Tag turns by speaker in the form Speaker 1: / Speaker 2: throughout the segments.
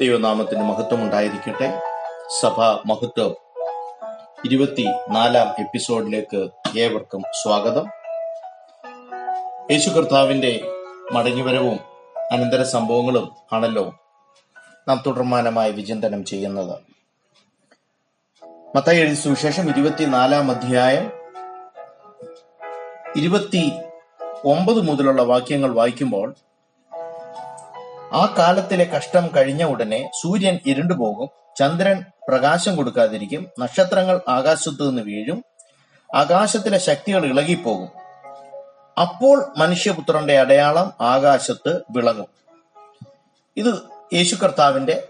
Speaker 1: ദൈവനാമത്തിന് മഹത്വം ഉണ്ടായിരിക്കട്ടെ സഭ മഹത്വം ഇരുപത്തി നാലാം എപ്പിസോഡിലേക്ക് ഏവർക്കും സ്വാഗതം. യേശു കർത്താവിന്റെ മടങ്ങിവരവും അനന്തര സംഭവങ്ങളും ആണല്ലോ നാം തുടർമാനമായി വിചിന്തനം ചെയ്യുന്നത്. മത്തായി എഴുതി സുവിശേഷം ഇരുപത്തിനാലാം അധ്യായം ഇരുപത്തി ഒമ്പത് മുതലുള്ള വാക്യങ്ങൾ വായിക്കുമ്പോൾ ആ കാലത്തിലെ കഷ്ടം കഴിഞ്ഞ ഉടനെ സൂര്യൻ ഇരുണ്ടുപോകും ചന്ദ്രൻ പ്രകാശം കൊടുക്കാതിരിക്കും. നക്ഷത്രങ്ങൾ ആകാശത്തു നിന്ന് വീഴും. ആകാശത്തിലെ ശക്തികൾ ഇളകിപ്പോകും. അപ്പോൾ മനുഷ്യപുത്രന്റെ അടയാളം ആകാശത്ത് വിളങ്ങും. ഇത് യേശു കർത്താവിന്റെ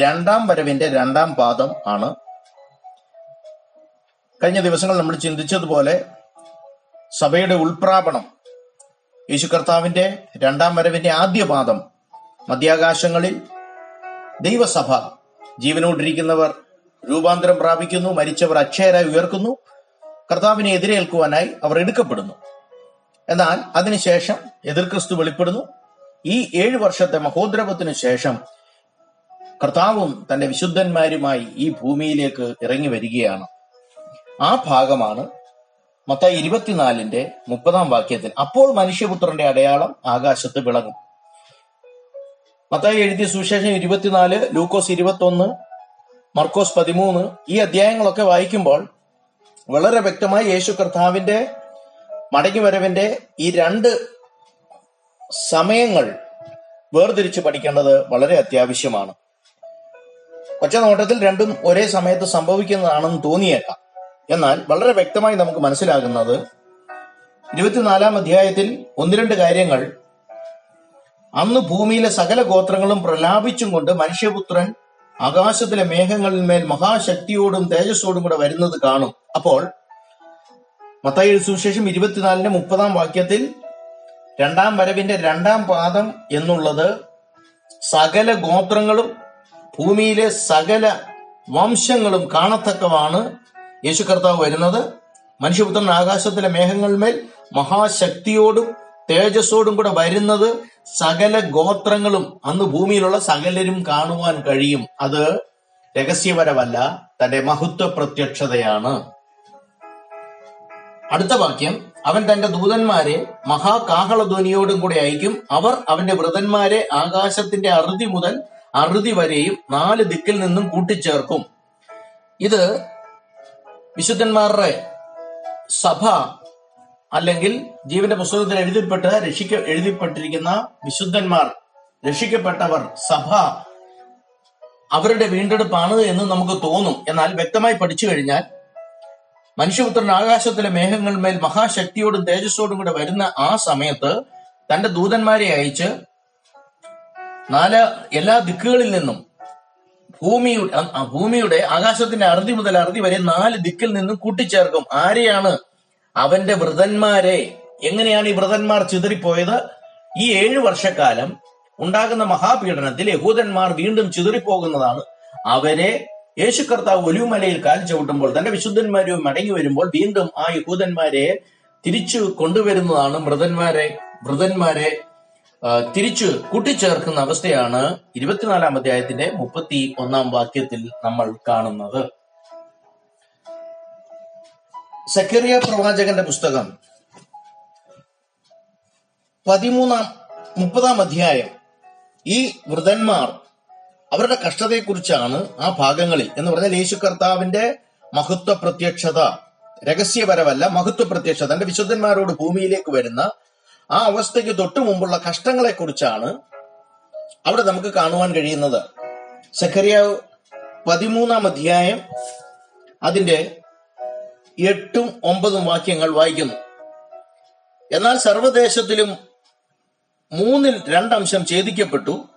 Speaker 1: രണ്ടാം വരവിന്റെ രണ്ടാം പാദം ആണ്. കഴിഞ്ഞ ദിവസങ്ങൾ നമ്മൾ ചിന്തിച്ചതുപോലെ സഭയുടെ ഉൾപ്രാപണം യേശു കർത്താവിന്റെ രണ്ടാം വരവിന്റെ ആദ്യ പാദം മധ്യാകാശങ്ങളിൽ ദൈവസഭ ജീവനോടിരിക്കുന്നവർ രൂപാന്തരം പ്രാപിക്കുന്നു മരിച്ചവർ അക്ഷയരായി ഉയർക്കുന്നു കർത്താവിനെ എതിരേൽക്കുവാനായി അവർ എടുക്കപ്പെടുന്നു. എന്നാൽ അതിനുശേഷം എതിർക്രിസ്തു വെളിപ്പെടുന്നു. ഈ ഏഴു വർഷത്തെ മഹോദ്രവത്തിനു ശേഷം കർത്താവും തന്റെ വിശുദ്ധന്മാരുമായി ഈ ഭൂമിയിലേക്ക് ഇറങ്ങി വരികയാണ്. ആ ഭാഗമാണ് മത്ത ഇരുപത്തിനാലിന്റെ മുപ്പതാം വാക്യത്തിൽ അപ്പോൾ മനുഷ്യപുത്രന്റെ അടയാളം ആകാശത്ത് വിളങ്ങും. മത്തായി എഴുതിയ സുവിശേഷം ഇരുപത്തിനാല് ലൂക്കോസ് ഇരുപത്തൊന്ന് മർക്കോസ് പതിമൂന്ന് ഈ അധ്യായങ്ങളൊക്കെ വായിക്കുമ്പോൾ വളരെ വ്യക്തമായി യേശു കർത്താവിന്റെ മടങ്ങി മടങ്ങിവരവിന്റെ ഈ രണ്ട് സമയങ്ങൾ വേർതിരിച്ച് പഠിക്കേണ്ടത് വളരെ അത്യാവശ്യമാണ്. ഒറ്റ നോട്ടത്തിൽ രണ്ടും ഒരേ സമയത്ത് സംഭവിക്കുന്നതാണെന്ന് തോന്നിയേക്കാം. എന്നാൽ വളരെ വ്യക്തമായി നമുക്ക് മനസ്സിലാകുന്നത് ഇരുപത്തിനാലാം അധ്യായത്തിൽ ഒന്ന് രണ്ട് കാര്യങ്ങൾ അന്ന് ഭൂമിയിലെ സകല ഗോത്രങ്ങളും പ്രലാപിച്ചും കൊണ്ട് മനുഷ്യപുത്രൻ ആകാശത്തിലെ മേഘങ്ങളിന്മേൽ മഹാശക്തിയോടും തേജസ്സോടും കൂടെ വരുന്നത് കാണും. അപ്പോൾ മത്തായി സുവിശേഷം ഇരുപത്തിനാലിന്റെ മുപ്പതാം വാക്യത്തിൽ രണ്ടാം വരവിന്റെ രണ്ടാം പാദം എന്നുള്ളത് സകല ഗോത്രങ്ങളും ഭൂമിയിലെ സകല വംശങ്ങളും കാണത്തക്കമാണ് യേശു കർത്താവ് വരുന്നത്. മനുഷ്യപുത്രൻ ആകാശത്തിലെ മേഘങ്ങളിന്മേൽ മഹാശക്തിയോടും തേജസ്സോടും കൂടെ വരുന്നത് സകല ഗോത്രങ്ങളും അന്ന് ഭൂമിയിലുള്ള സകലരും കാണുവാൻ കഴിയും. അത് രഹസ്യപരമല്ല തന്റെ മഹത്വ പ്രത്യക്ഷതയാണ് അടുത്ത വാക്യം. അവൻ തന്റെ ദൂതന്മാരെ മഹാകാഹളധ്വനിയോടും കൂടെ അയക്കും. അവർ അവന്റെ വ്രതന്മാരെ ആകാശത്തിന്റെ അറുതി മുതൽ അറുതി വരെയും നാല് ദിക്കിൽ നിന്നും കൂട്ടിച്ചേർക്കും. ഇത് വിശുദ്ധന്മാരുടെ സഭ അല്ലെങ്കിൽ ജീവന്റെ പുസ്തകത്തിൽ എഴുതിപ്പെട്ട് രക്ഷിക്ക എഴുതിപ്പെട്ടിരിക്കുന്ന വിശുദ്ധന്മാർ രക്ഷിക്കപ്പെട്ടവർ സഭ അവരുടെ വീണ്ടെടുപ്പാണ് എന്ന് നമുക്ക് തോന്നും. എന്നാൽ വ്യക്തമായി പഠിച്ചു കഴിഞ്ഞാൽ മനുഷ്യപുത്രൻ ആകാശത്തിലെ മേഘങ്ങളിന്മേൽ മഹാശക്തിയോടും തേജസ്സോടും കൂടെ വരുന്ന ആ സമയത്ത് തന്റെ ദൂതന്മാരെ അയച്ച് നാല് എല്ലാ ദിക്കുകളിൽ നിന്നും ഭൂമിയുടെ ഭൂമിയുടെ ആകാശത്തിന്റെ അറുതി മുതൽ അറുതി വരെ നാല് ദിക്കിൽ നിന്നും കൂട്ടിച്ചേർക്കും. ആരെയാണ് അവന്റെ വൃതന്മാരെ എങ്ങനെയാണ് ഈ വൃതന്മാർ ചിതറിപ്പോയത്? ഈ ഏഴു വർഷക്കാലം ഉണ്ടാകുന്ന മഹാപീഡനത്തിൽ യഹൂദന്മാർ വീണ്ടും ചിതറിപ്പോകുന്നതാണ്. അവരെ യേശു കർത്താവ് ഒലിവുമലയിൽ കാൽ ചവിട്ടുമ്പോൾ തന്റെ വിശുദ്ധന്മാരും മടങ്ങി വരുമ്പോൾ വീണ്ടും ആ യഹൂദന്മാരെ തിരിച്ചു കൊണ്ടുവരുന്നതാണ് മൃതന്മാരെ മൃതന്മാരെ തിരിച്ചു കൂട്ടിച്ചേർക്കുന്ന അവസ്ഥയാണ് ഇരുപത്തിനാലാം അധ്യായത്തിന്റെ മുപ്പത്തി ഒന്നാം വാക്യത്തിൽ നമ്മൾ കാണുന്നത്. സക്കറിയ പ്രവാചകന്റെ പുസ്തകം. പതിമൂന്നാം മുപ്പതാം അധ്യായം. ഈ വൃതന്മാർ അവരുടെ കഷ്ടതയെക്കുറിച്ചാണ് ആ ഭാഗങ്ങളിൽ എന്ന് പറഞ്ഞാൽ യേശു കർത്താവിന്റെ മഹത്വ പ്രത്യക്ഷത രഹസ്യപരമല്ല മഹത്വ പ്രത്യക്ഷത തന്റെ വിശുദ്ധന്മാരോട് ഭൂമിയിലേക്ക് വരുന്ന ആ അവസ്ഥയ്ക്ക് തൊട്ടു മുമ്പുള്ള കഷ്ടങ്ങളെ കുറിച്ചാണ് അവിടെ നമുക്ക് കാണുവാൻ കഴിയുന്നത്. സഖറിയാവ് പതിമൂന്നാം അധ്യായം അതിന്റെ എട്ടും ഒമ്പതും വാക്യങ്ങൾ വായിക്കുന്നു. എന്നാൽ സർവദേശത്തിലും മൂന്നിൽ രണ്ടംശം ഛേദിക്കപ്പെട്ടു.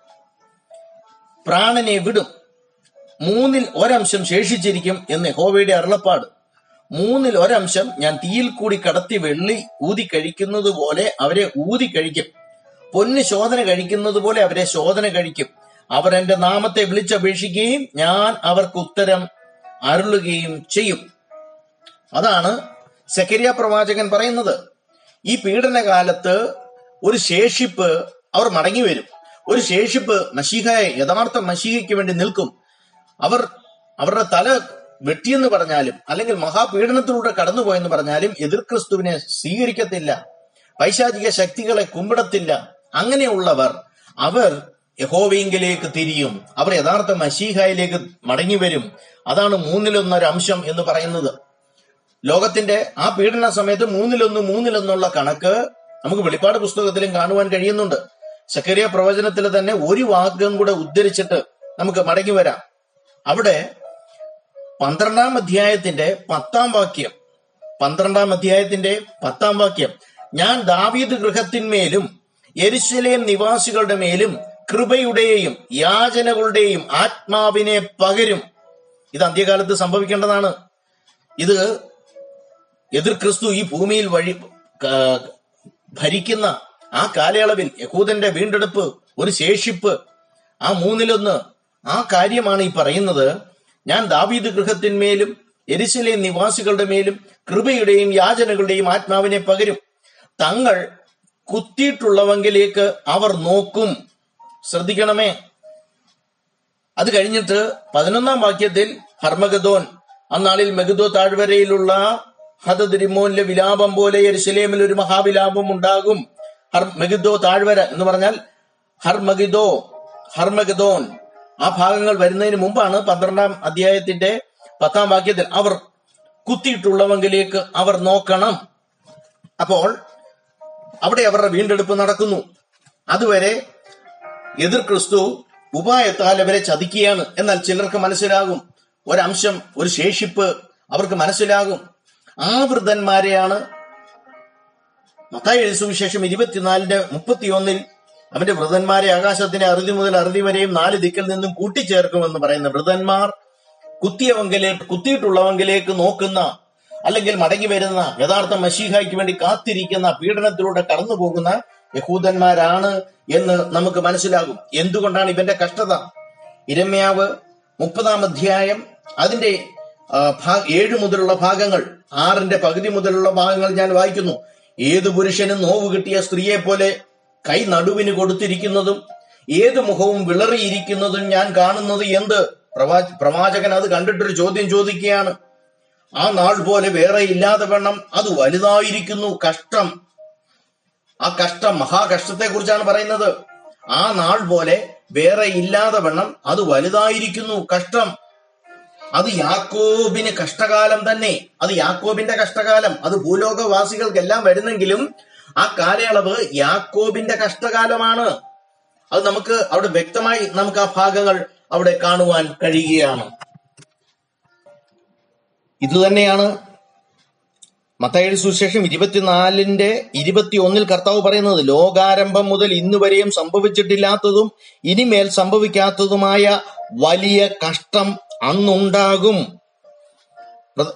Speaker 1: പ്രാണനെ വിടും. മൂന്നിൽ ഒരംശം ശേഷിച്ചിരിക്കും എന്ന് ഹോവയുടെ അരുളപ്പാട്. മൂന്നിൽ ഒരംശം ഞാൻ തീയിൽ കൂടി കടത്തി വെള്ളി ഊതി കഴിക്കുന്നത് പോലെ അവരെ ഊതി കഴിക്കും. പൊന്ന് ശോധന കഴിക്കുന്നത് പോലെ അവരെ ശോധന കഴിക്കും. അവർ എന്റെ നാമത്തെ വിളിച്ചപേക്ഷിക്കുകയും ഞാൻ അവർക്ക് ഉത്തരം അരുളുകയും ചെയ്യും. അതാണ് സെക്കരിയ പ്രവാചകൻ പറയുന്നത്. ഈ പീഡനകാലത്ത് ഒരു ശേഷിപ്പ് അവർ മടങ്ങി വരും. ഒരു ശേഷിപ്പ് മഷീഹയെ യഥാർത്ഥ മഷീഹയ്ക്ക് വേണ്ടി നിൽക്കും. അവർ അവരുടെ തല വെട്ടിയെന്ന് പറഞ്ഞാലും അല്ലെങ്കിൽ മഹാപീഡനത്തിലൂടെ കടന്നുപോയെന്ന് പറഞ്ഞാലും എതിർ ക്രിസ്തുവിനെ സ്വീകരിക്കത്തില്ല. പൈശാചിക ശക്തികളെ കുമ്പിടത്തില്ല. അങ്ങനെയുള്ളവർ അവർ യഹോവയിങ്കിലേക്ക് തിരിയും. അവർ യഥാർത്ഥ മഷീഹായിലേക്ക് മടങ്ങി വരും. അതാണ് മൂന്നിലൊന്നൊരു അംശം എന്ന് പറയുന്നത്. ലോകത്തിന്റെ ആ പീഡന സമയത്ത് മൂന്നിലൊന്ന് മൂന്നിലൊന്നുള്ള കണക്ക് നമുക്ക് വെളിപ്പാട് പുസ്തകത്തിലും കാണുവാൻ കഴിയുന്നുണ്ട്. സക്കരിയ പ്രവചനത്തിൽ തന്നെ ഒരു വാക്യം കൂടെ ഉദ്ധരിച്ചിട്ട് നമുക്ക് മടങ്ങി വരാം. അവിടെ പന്ത്രണ്ടാം അധ്യായത്തിന്റെ പത്താം വാക്യം പന്ത്രണ്ടാം അധ്യായത്തിന്റെ പത്താം വാക്യം ഞാൻ ദാവീദ് ഗൃഹത്തിന്മേലും എരിശലേം നിവാസികളുടെ മേലും കൃപയുടെയും യാചനകളുടെയും ആത്മാവിനെ പകരും. ഇത് അന്ത്യകാലത്ത് സംഭവിക്കേണ്ടതാണ്. ഇത് എതിർ ക്രിസ്തു ഈ ഭൂമിയിൽ വഴി ഭരിക്കുന്ന ആ കാലയളവിൽ യഹൂദന്റെ വീണ്ടെടുപ്പ് ഒരു ശേഷിപ്പ് ആ മൂന്നിലൊന്ന് ആ കാര്യമാണ് ഈ പറയുന്നത്. ഞാൻ ദാവീദ് ഗൃഹത്തിന്മേലും എരിശിലെ നിവാസികളുടെ മേലും കൃപയുടെയും യാചനകളുടെയും ആത്മാവിനെ പകരും. തങ്ങൾ കുത്തിയിട്ടുള്ളവെങ്കിലേക്ക് അവർ നോക്കും. ശ്രദ്ധിക്കണമേ. അത് കഴിഞ്ഞിട്ട് പതിനൊന്നാം വാക്യത്തിൽ ഹർമഗദോൻ അന്നാളിൽ മെഗുദോ താഴ്വരയിലുള്ള ഹദദ്രിമോനിലെ വിലാപം പോലെ എരുസലേമിൽ ഒരു മഹാവിലാപം ഉണ്ടാകും. ഹർ മെഗിദോ താഴ്വര എന്ന് പറഞ്ഞാൽ ഹർ ഹർമഗിദോ ഹർമഗദോൻ ആ ഭാഗങ്ങൾ വരുന്നതിന് മുമ്പാണ് പന്ത്രണ്ടാം അധ്യായത്തിന്റെ പത്താം വാക്യത്തിൽ അവർ കുത്തിയിട്ടുള്ളവങ്കിലേക്ക് അവർ നോക്കണം. അപ്പോൾ അവിടെ അവരുടെ വീണ്ടെടുപ്പ് നടക്കുന്നു. അതുവരെ എതിർ ക്രിസ്തു ഉപായത്താൽ അവരെ ചതിക്കുകയാണ്. എന്നാൽ ചിലർക്ക് മനസ്സിലാകും. ഒരംശം ഒരു ശേഷിപ്പ് അവർക്ക് മനസ്സിലാകും. ആ വൃദ്ധന്മാരെയാണ് മത്തായി സുവിശേഷം ഇരുപത്തിനാലിന്റെ മുപ്പത്തിയൊന്നിൽ അവന്റെ വൃതന്മാരെ ആകാശത്തിന്റെ അറുതി മുതൽ അറുതി വരെയും നാല് ദിക്കിൽ നിന്നും കൂട്ടിച്ചേർക്കുമെന്ന് പറയുന്ന വൃതന്മാർ കുത്തിയവങ്കിലേക്ക് കുത്തിയിട്ടുള്ളവങ്കിലേക്ക് നോക്കുന്ന അല്ലെങ്കിൽ മടങ്ങി വരുന്ന യഥാർത്ഥ മഷീഹായ്ക്ക് വേണ്ടി കാത്തിരിക്കുന്ന പീഡനത്തിലൂടെ കടന്നു പോകുന്ന യഹൂദന്മാരാണ് എന്ന് നമുക്ക് മനസ്സിലാകും. എന്തുകൊണ്ടാണ് ഇവന്റെ കഷ്ടത? ഇരമ്യാവ് മുപ്പതാം അധ്യായം അതിന്റെ ഏഴ് മുതലുള്ള ഭാഗങ്ങൾ ആറിന്റെ പകുതി മുതലുള്ള ഭാഗങ്ങൾ ഞാൻ വായിക്കുന്നു. ഏത് പുരുഷനും നോവ് കിട്ടിയ സ്ത്രീയെ പോലെ കൈ നടുവിന് കൊടുത്തിരിക്കുന്നതും ഏത് മുഖവും വിളറിയിരിക്കുന്നതും ഞാൻ കാണുന്നത് എന്ത്? പ്രവാ പ്രവാചകൻ അത് കണ്ടിട്ടൊരു ചോദ്യം ചോദിക്കുകയാണ്. ആ നാൾ പോലെ വേറെ ഇല്ലാതെ വേണം അത് വലുതായിരിക്കുന്നു കഷ്ടം. ആ കഷ്ടം മഹാകഷ്ടത്തെ കുറിച്ചാണ് പറയുന്നത്. ആ നാൾ പോലെ വേറെ ഇല്ലാതെ വേണം അത് വലുതായിരിക്കുന്നു കഷ്ടം. അത് യാക്കോബിന് കഷ്ടകാലം തന്നെ. അത് യാക്കോബിന്റെ കഷ്ടകാലം. അത് ഭൂലോകവാസികൾക്കെല്ലാം വരുന്നെങ്കിലും ആ കാലയളവ് യാക്കോബിന്റെ കഷ്ടകാലമാണ്. അത് നമുക്ക് അവിടെ വ്യക്തമായി നമുക്ക് ആ ഭാഗങ്ങൾ അവിടെ കാണുവാൻ കഴിയുകയാണ്. ഇതുതന്നെയാണ് മത്തയുടെ സുശേഷം ഇരുപത്തിനാലിന്റെ ഇരുപത്തിയൊന്നിൽ കർത്താവ് പറയുന്നത് ലോകാരംഭം മുതൽ ഇന്ന് വരെയും സംഭവിച്ചിട്ടില്ലാത്തതും ഇനിമേൽ സംഭവിക്കാത്തതുമായ വലിയ കഷ്ടം അന്നുണ്ടാകും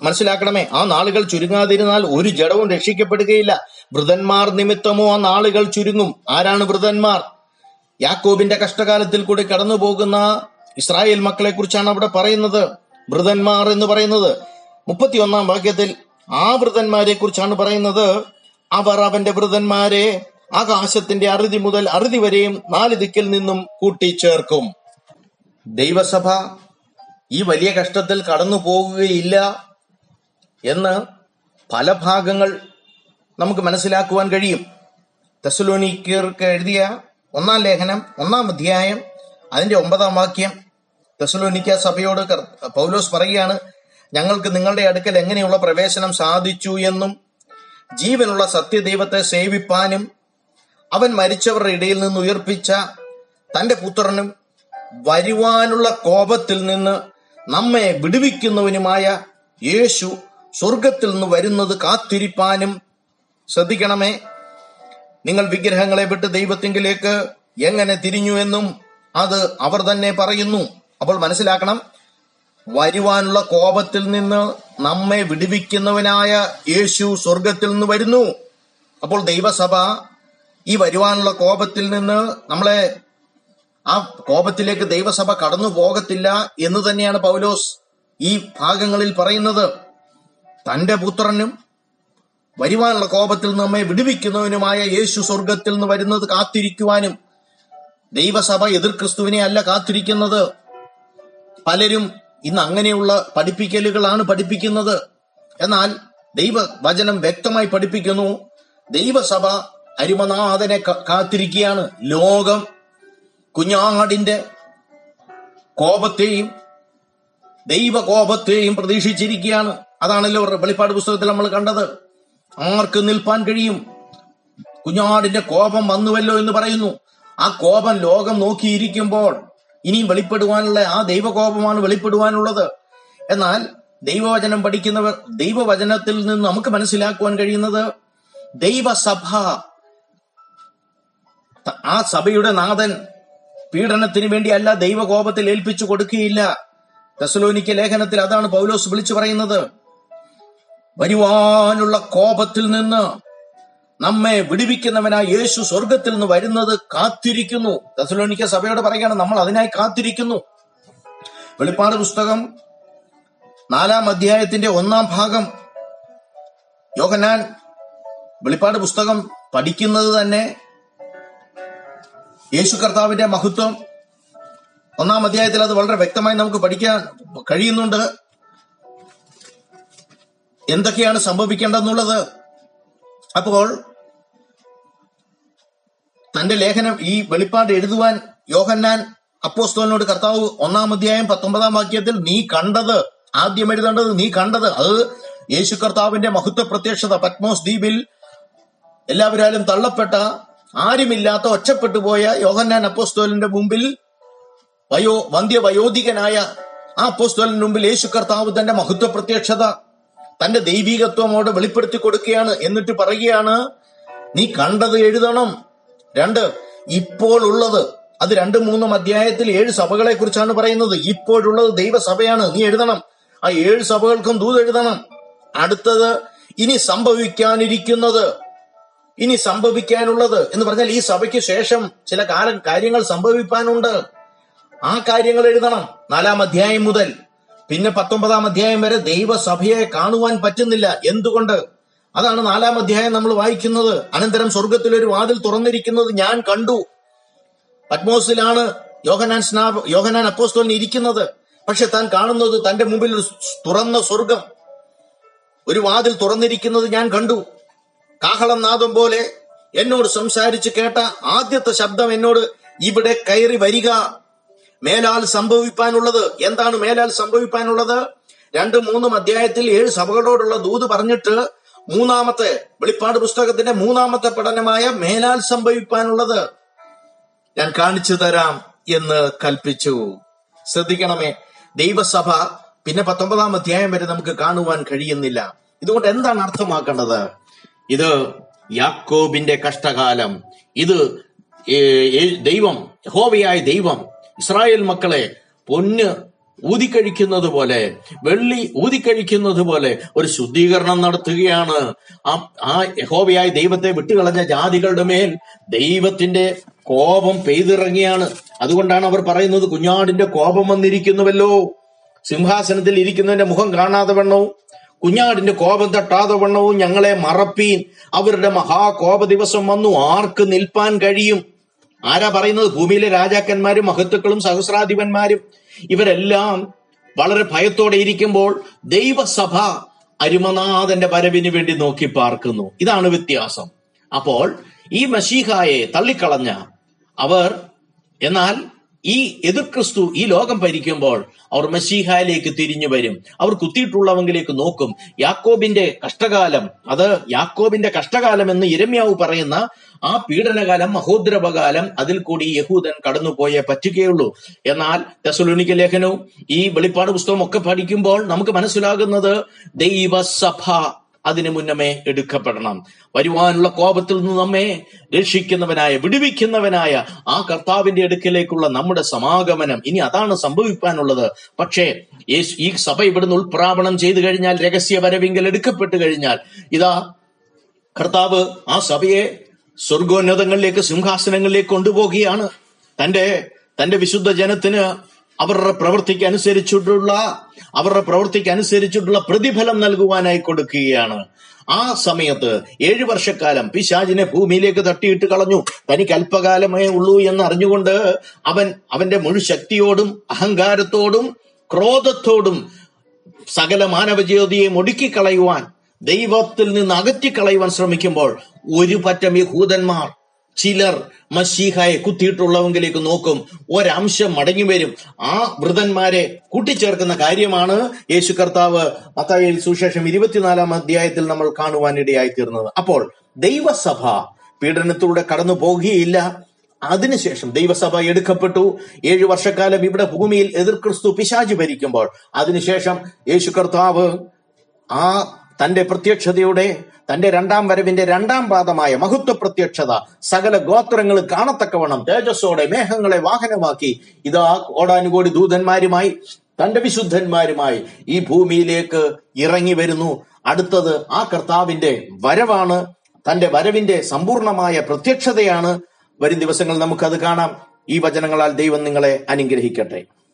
Speaker 1: മനസ്സിലാക്കണമേ ആ നാളുകൾ ചുരുങ്ങാതിരുന്നാൽ ഒരു ജഡവും രക്ഷിക്കപ്പെടുകയില്ല. വൃതന്മാർ നിമിത്തമോ ആ നാളുകൾ ചുരുങ്ങും. ആരാണ് വൃതന്മാർ? യാക്കോബിന്റെ കഷ്ടകാലത്തിൽ കൂടി കടന്നു പോകുന്ന ഇസ്രായേൽ മക്കളെ കുറിച്ചാണ് അവിടെ പറയുന്നത്. വൃതന്മാർ എന്ന് പറയുന്നത്. മുപ്പത്തിയൊന്നാം വാക്യത്തിൽ ആ വൃതന്മാരെ കുറിച്ചാണ് പറയുന്നത്. അവർ അവന്റെ വൃതന്മാരെ ആകാശത്തിന്റെ അറുതി മുതൽ അറുതി വരെയും നാല് ദിക്കിൽ നിന്നും കൂട്ടിച്ചേർക്കും. ദൈവസഭ ഈ വലിയ കഷ്ടത്തിൽ കടന്നു പോകുകയില്ല എന്ന് പല ഭാഗങ്ങൾ നമുക്ക് മനസ്സിലാക്കുവാൻ കഴിയും. തെസലോനിക്കർക്ക് എഴുതിയ ഒന്നാം ലേഖനം ഒന്നാം അധ്യായം അതിന്റെ ഒമ്പതാം വാക്യം. തെസലോനിക്ക സഭയോട് പൗലോസ് പറയുകയാണ് ഞങ്ങൾക്ക് നിങ്ങളുടെ അടുക്കൽ എങ്ങനെയുള്ള പ്രവേശനം സാധിച്ചു എന്നും ജീവനുള്ള സത്യദൈവത്തെ സേവിപ്പാനും അവൻ മരിച്ചവരുടെ ഇടയിൽ നിന്ന് ഉയർപ്പിച്ച തന്റെ പുത്രനും വരുവാനുള്ള കോപത്തിൽ നിന്ന് നമ്മെ വിടുവിക്കുന്നവനുമായ യേശു സ്വർഗത്തിൽ നിന്ന് വരുന്നത് കാത്തിരിപ്പാനും ശ്രദ്ധിക്കണമേ. നിങ്ങൾ വിഗ്രഹങ്ങളെ വിട്ട് ദൈവത്തിങ്കിലേക്ക് എങ്ങനെ തിരിഞ്ഞു എന്നും അത് അവർ തന്നെ പറയുന്നു. അപ്പോൾ മനസ്സിലാക്കണം വരുവാനുള്ള കോപത്തിൽ നിന്ന് നമ്മെ വിടുവിക്കുന്നവനായ യേശു സ്വർഗത്തിൽ നിന്ന് വരുന്നു. അപ്പോൾ ദൈവസഭ ഈ വരുവാനുള്ള കോപത്തിൽ നിന്ന് നമ്മളെ ആ കോപത്തിലേക്ക് ദൈവസഭ കടന്നു പോകത്തില്ല എന്ന് തന്നെയാണ് പൗലോസ് ഈ ഭാഗങ്ങളിൽ പറയുന്നത്. തന്റെ പുത്രനും വരുവാനുള്ള കോപത്തിൽ നമ്മെ വിടുവിക്കുന്നവനുമായ യേശു സ്വർഗത്തിൽ നിന്ന് വരുന്നത് കാത്തിരിക്കുവാനും ദൈവസഭ എതിർ ക്രിസ്തുവിനെ അല്ല കാത്തിരിക്കുന്നത്. പലരും ഇന്ന് അങ്ങനെയുള്ള പഠിപ്പിക്കലുകളാണ് പഠിപ്പിക്കുന്നത്. എന്നാൽ ദൈവ വചനം വ്യക്തമായി പഠിപ്പിക്കുന്നു. ദൈവസഭ അരിമനാഥനെ കാത്തിരിക്കുകയാണ്. ലോകം കുഞ്ഞാടിന്റെ കോപത്തെയും ദൈവകോപത്തെയും പ്രതീക്ഷിച്ചിരിക്കുകയാണ്. അതാണല്ലോ വെളിപ്പാട് പുസ്തകത്തിൽ നമ്മൾ കണ്ടത്. ആർക്ക് നിൽപ്പാൻ കഴിയും? കുഞ്ഞാടിന്റെ കോപം വന്നുവല്ലോ എന്ന് പറയുന്നു. ആ കോപം ലോകം നോക്കിയിരിക്കുമ്പോൾ ഇനിയും വെളിപ്പെടുവാനുള്ള ആ ദൈവകോപമാണ് വെളിപ്പെടുവാനുള്ളത്. എന്നാൽ ദൈവവചനം പഠിക്കുന്നവർ ദൈവവചനത്തിൽ നിന്ന് നമുക്ക് മനസ്സിലാക്കുവാൻ കഴിയുന്നത് ദൈവസഭ ആ സഭയുടെ നാഥൻ പീഡനത്തിന് വേണ്ടിയല്ല ദൈവകോപത്തിൽ ഏൽപ്പിച്ചു കൊടുക്കുകയില്ല. തെസലോനിക്ക ലേഖനത്തിൽ അതാണ് പൗലോസ് വിളിച്ചു പറയുന്നത്. വരുവാനുള്ള കോപത്തിൽ നിന്ന് നമ്മെ വിടുവിക്കുന്നവനായ യേശു സ്വർഗത്തിൽ നിന്ന് വരുന്നത് കാത്തിരിക്കുന്നു. തെസലോനിക്ക സഭയോട് പറയുകയാണ് നമ്മൾ അതിനായി കാത്തിരിക്കുന്നു. വെളിപ്പാട് പുസ്തകം നാലാം അധ്യായത്തിന്റെ ഒന്നാം ഭാഗം. യോഹനാൻ വെളിപ്പാട് പുസ്തകം പഠിക്കുന്നത് തന്നെ യേശു കർത്താവിന്റെ മഹത്വം. ഒന്നാം അധ്യായത്തിൽ അത് വളരെ വ്യക്തമായി നമുക്ക് പഠിക്കാൻ കഴിയുന്നുണ്ട്. എന്തൊക്കെയാണ് സംഭവിക്കേണ്ടതെന്നുള്ളത്? അപ്പോൾ തന്റെ ലേഖനം ഈ വെളിപ്പാട് എഴുതുവാൻ യോഹന്നാൻ അപ്പോസ്തോലിനോട് കർത്താവ് ഒന്നാം അധ്യായം പത്തൊമ്പതാം വാക്യത്തിൽ നീ കണ്ടത് ആദ്യം എഴുതേണ്ടത് നീ കണ്ടത് അത് യേശു കർത്താവിന്റെ മഹത്വ പ്രത്യക്ഷത പത്മോസ് ദ്വീപിൽ എല്ലാവരാലും തള്ളപ്പെട്ട ആരുമില്ലാത്ത ഒറ്റപ്പെട്ടു പോയ യോഹന്നാൻ അപ്പോസ്തോലിന്റെ മുമ്പിൽ വയോ വന്ധ്യ വയോധികനായ ആ അപ്പോസ്തോലിന്റെ മുമ്പിൽ യേശു കർത്താവ് തന്റെ മഹത്വ പ്രത്യക്ഷത തന്റെ ദൈവികത്വമോട് വെളിപ്പെടുത്തി കൊടുക്കുകയാണ് എന്നിട്ട് പറയുകയാണ് നീ കണ്ടത് എഴുതണം. രണ്ട് ഇപ്പോൾ ഉള്ളത്. അത് രണ്ടും മൂന്നും അധ്യായത്തിൽ ഏഴ് സഭകളെ കുറിച്ചാണ് പറയുന്നത്. ഇപ്പോഴുള്ളത് ദൈവസഭയാണ്. നീ എഴുതണം. ആ ഏഴ് സഭകൾക്കും ദൂത് എഴുതണം. അടുത്തത് ഇനി സംഭവിക്കാനിരിക്കുന്നത്. ഇനി സംഭവിക്കാനുള്ളത് എന്ന് പറഞ്ഞാൽ ഈ സഭയ്ക്ക് ശേഷം ചില കാലം കാര്യങ്ങൾ സംഭവിക്കാനുണ്ട് ആ കാര്യങ്ങൾ എഴുതണം. നാലാം അധ്യായം മുതൽ പിന്നെ പത്തൊമ്പതാം അധ്യായം വരെ ദൈവസഭയെ കാണുവാൻ പറ്റുന്നില്ല. എന്തുകൊണ്ട്? അതാണ് നാലാം അധ്യായം നമ്മൾ വായിക്കുന്നത്. അനന്തരം സ്വർഗത്തിൽ ഒരു വാതിൽ തുറന്നിരിക്കുന്നത് ഞാൻ കണ്ടു. പത്മോസിലാണ് യോഹനാൻ സ്നാ യോഹനാൻ അപ്പോസ്തോലിന് ഇരിക്കുന്നത്. പക്ഷെ താൻ കാണുന്നത് തന്റെ മുമ്പിൽ ഒരു തുറന്ന സ്വർഗം ഒരു വാതിൽ തുറന്നിരിക്കുന്നത് ഞാൻ കണ്ടു. കാഹളം നാദം പോലെ എന്നോട് സംസാരിച്ച് കേട്ട ആദ്യത്തെ ശബ്ദം എന്നോട് ഇവിടെ കയറി വരിക. മേലാൽ സംഭവിപ്പാനുള്ളത് എന്താണ് മേലാൽ സംഭവിപ്പാനുള്ളത്? രണ്ടും മൂന്നും അധ്യായത്തിൽ ഏഴ് സഭകളോടുള്ള ദൂത് പറഞ്ഞിട്ട് മൂന്നാമത്തെ വെളിപ്പാട് പുസ്തകത്തിന്റെ മൂന്നാമത്തെ പഠനമായ മേലാൽ സംഭവിപ്പാനുള്ളത് ഞാൻ കാണിച്ചു തരാം എന്ന് കൽപ്പിച്ചു. ശ്രദ്ധിക്കണമേ ദൈവസഭ പിന്നെ പത്തൊമ്പതാം അധ്യായം വരെ നമുക്ക് കാണുവാൻ കഴിയുന്നില്ല. ഇതുകൊണ്ട് എന്താണ് അർത്ഥമാക്കേണ്ടത്? ഇത് യാക്കോബിന്റെ കഷ്ടകാലം. ഇത് ദൈവം ഹോവയായ ദൈവം ഇസ്രായേൽ മക്കളെ പൊന്ന് ഊതിക്കഴിക്കുന്നത് പോലെ വെള്ളി ഊതിക്കഴിക്കുന്നത് പോലെ ഒരു ശുദ്ധീകരണം നടത്തുകയാണ്. ആ ആ യഹോവയായ ദൈവത്തെ വിട്ടുകളഞ്ഞ ജാതികളുടെ മേൽ ദൈവത്തിന്റെ കോപം പെയ്തിറങ്ങിയാണ്. അതുകൊണ്ടാണ് അവർ പറയുന്നത് കുഞ്ഞാടിന്റെ കോപം വന്നിരിക്കുന്നുവല്ലോ. സിംഹാസനത്തിൽ ഇരിക്കുന്നതിന്റെ മുഖം കാണാതെ വണ്ണവും കുഞ്ഞാടിന്റെ കോപം തട്ടാതെ വണ്ണവും ഞങ്ങളെ മറപ്പീൻ. അവരുടെ മഹാകോപ ദിവസം വന്നു. ആർക്ക് നിൽപ്പാൻ കഴിയും? ആരാ പറയുന്നത്? ഭൂമിയിലെ രാജാക്കന്മാരും മഹത്തുക്കളും സഹസ്രാധിപന്മാരും. ഇവരെല്ലാം വളരെ ഭയത്തോടെ ഇരിക്കുമ്പോൾ ദൈവസഭ അരുമനാഥന്റെ വരവിന് വേണ്ടി നോക്കി പാർക്കുന്നു. ഇതാണ് വ്യത്യാസം. അപ്പോൾ ഈ മഷീഹായെ തള്ളിക്കളഞ്ഞ അവർ എന്നാൽ ഈ എതിർ ക്രിസ്തു ഈ ലോകം ഭരിക്കുമ്പോൾ അവർ മസീഹായിലേക്ക് തിരിഞ്ഞു വരും. അവർ കുത്തിയിട്ടുള്ളവങ്കിലേക്ക് നോക്കും. യാക്കോബിന്റെ കഷ്ടകാലം അത് യാക്കോബിന്റെ കഷ്ടകാലം എന്ന് ഇരമ്യാവ് പറയുന്ന ആ പീഡനകാലം മഹോദ്രവകാലം അതിൽ കൂടി യഹൂദൻ കടന്നുപോയേ പറ്റുകയുള്ളൂ. എന്നാൽ തെസലോനിക്ക ലേഖനവും ഈ വെളിപ്പാട് പുസ്തകം ഒക്കെ പഠിക്കുമ്പോൾ നമുക്ക് മനസ്സിലാകുന്നത് ദൈവസഭ അതിനു മുന്നമേ എടുക്കപ്പെടണം. വരുവാനുള്ള കോപത്തിൽ നിന്ന് നമ്മെ രക്ഷിക്കുന്നവനായ വിടുവിക്കുന്നവനായ ആ കർത്താവിന്റെ അടുക്കിലേക്കുള്ള നമ്മുടെ സമാഗമനം ഇനി അതാണ് സംഭവിക്കാനുള്ളത്. പക്ഷേ യേശു ഈ സഭ ഇവിടുന്ന് ഉൾപ്രാപണം ചെയ്തു കഴിഞ്ഞാൽ രഹസ്യ വരവിങ്കൽ എടുക്കപ്പെട്ടു കഴിഞ്ഞാൽ ഇതാ കർത്താവ് ആ സഭയെ സ്വർഗോന്നതങ്ങളിലേക്ക് സിംഹാസനങ്ങളിലേക്ക് കൊണ്ടുപോകുകയാണ്. തന്റെ തന്റെ വിശുദ്ധ ജനത്തിന് അവരുടെ പ്രവൃത്തിക്ക് അനുസരിച്ചിട്ടുള്ള അവരുടെ പ്രവൃത്തിക്ക് അനുസരിച്ചിട്ടുള്ള പ്രതിഫലം നൽകുവാനായി കൊടുക്കുകയാണ്. ആ സമയത്ത് ഏഴു വർഷക്കാലം പിശാജിനെ ഭൂമിയിലേക്ക് തട്ടിയിട്ട് കളഞ്ഞു. തനിക്ക് അല്പകാലമേ ഉള്ളൂ എന്ന് അറിഞ്ഞുകൊണ്ട് അവൻ അവന്റെ മുഴു ശക്തിയോടും അഹങ്കാരത്തോടും ക്രോധത്തോടും സകല മാനവജ്യോതിയെ ഒടുക്കിക്കളയുവാൻ ദൈവത്തിൽ നിന്ന് അകറ്റിക്കളയുവാൻ ശ്രമിക്കുമ്പോൾ ഒരു പറ്റം യഹൂദന്മാർ ചിലർ മഷീഹായെ കുത്തിയിട്ടുള്ളവങ്കിലേക്ക് നോക്കും. ഒരംശം മടങ്ങി വരും. ആ വൃതന്മാരെ കൂട്ടിച്ചേർക്കുന്ന കാര്യമാണ് യേശു കർത്താവ് മത്തായിൽ സുശേഷം ഇരുപത്തിനാലാം അധ്യായത്തിൽ നമ്മൾ കാണുവാനിടയായി തീർന്നത് അപ്പോൾ ദൈവസഭ പീഡനത്തിലൂടെ കടന്നു പോകുകയില്ല. അതിനുശേഷം ദൈവസഭ എടുക്കപ്പെട്ടു. ഏഴു വർഷക്കാലം ഇവിടെ ഭൂമിയിൽ എതിർ ക്രിസ്തു പിശാചി ഭരിക്കുമ്പോൾ അതിനുശേഷം യേശു കർത്താവ് ആ തന്റെ പ്രത്യക്ഷതയുടെ തന്റെ രണ്ടാം വരവിന്റെ രണ്ടാം പാദമായ മഹത്വ പ്രത്യക്ഷത സകല ഗോത്രങ്ങൾ കാണത്തക്കവണ്ണം തേജസ്സോടെ മേഘങ്ങളെ വാഹനമാക്കി. ഇതാ കോടാനുകോടി ദൂതന്മാരുമായി തന്റെ വിശുദ്ധന്മാരുമായി ഈ ഭൂമിയിലേക്ക് ഇറങ്ങി വരുന്നു. അടുത്തത് ആ കർത്താവിന്റെ വരവാണ്. തന്റെ വരവിന്റെ സമ്പൂർണമായ പ്രത്യക്ഷതയാണ്. വരും ദിവസങ്ങൾ നമുക്കത് കാണാം. ഈ വചനങ്ങളാൽ ദൈവം നിങ്ങളെ അനുഗ്രഹിക്കട്ടെ.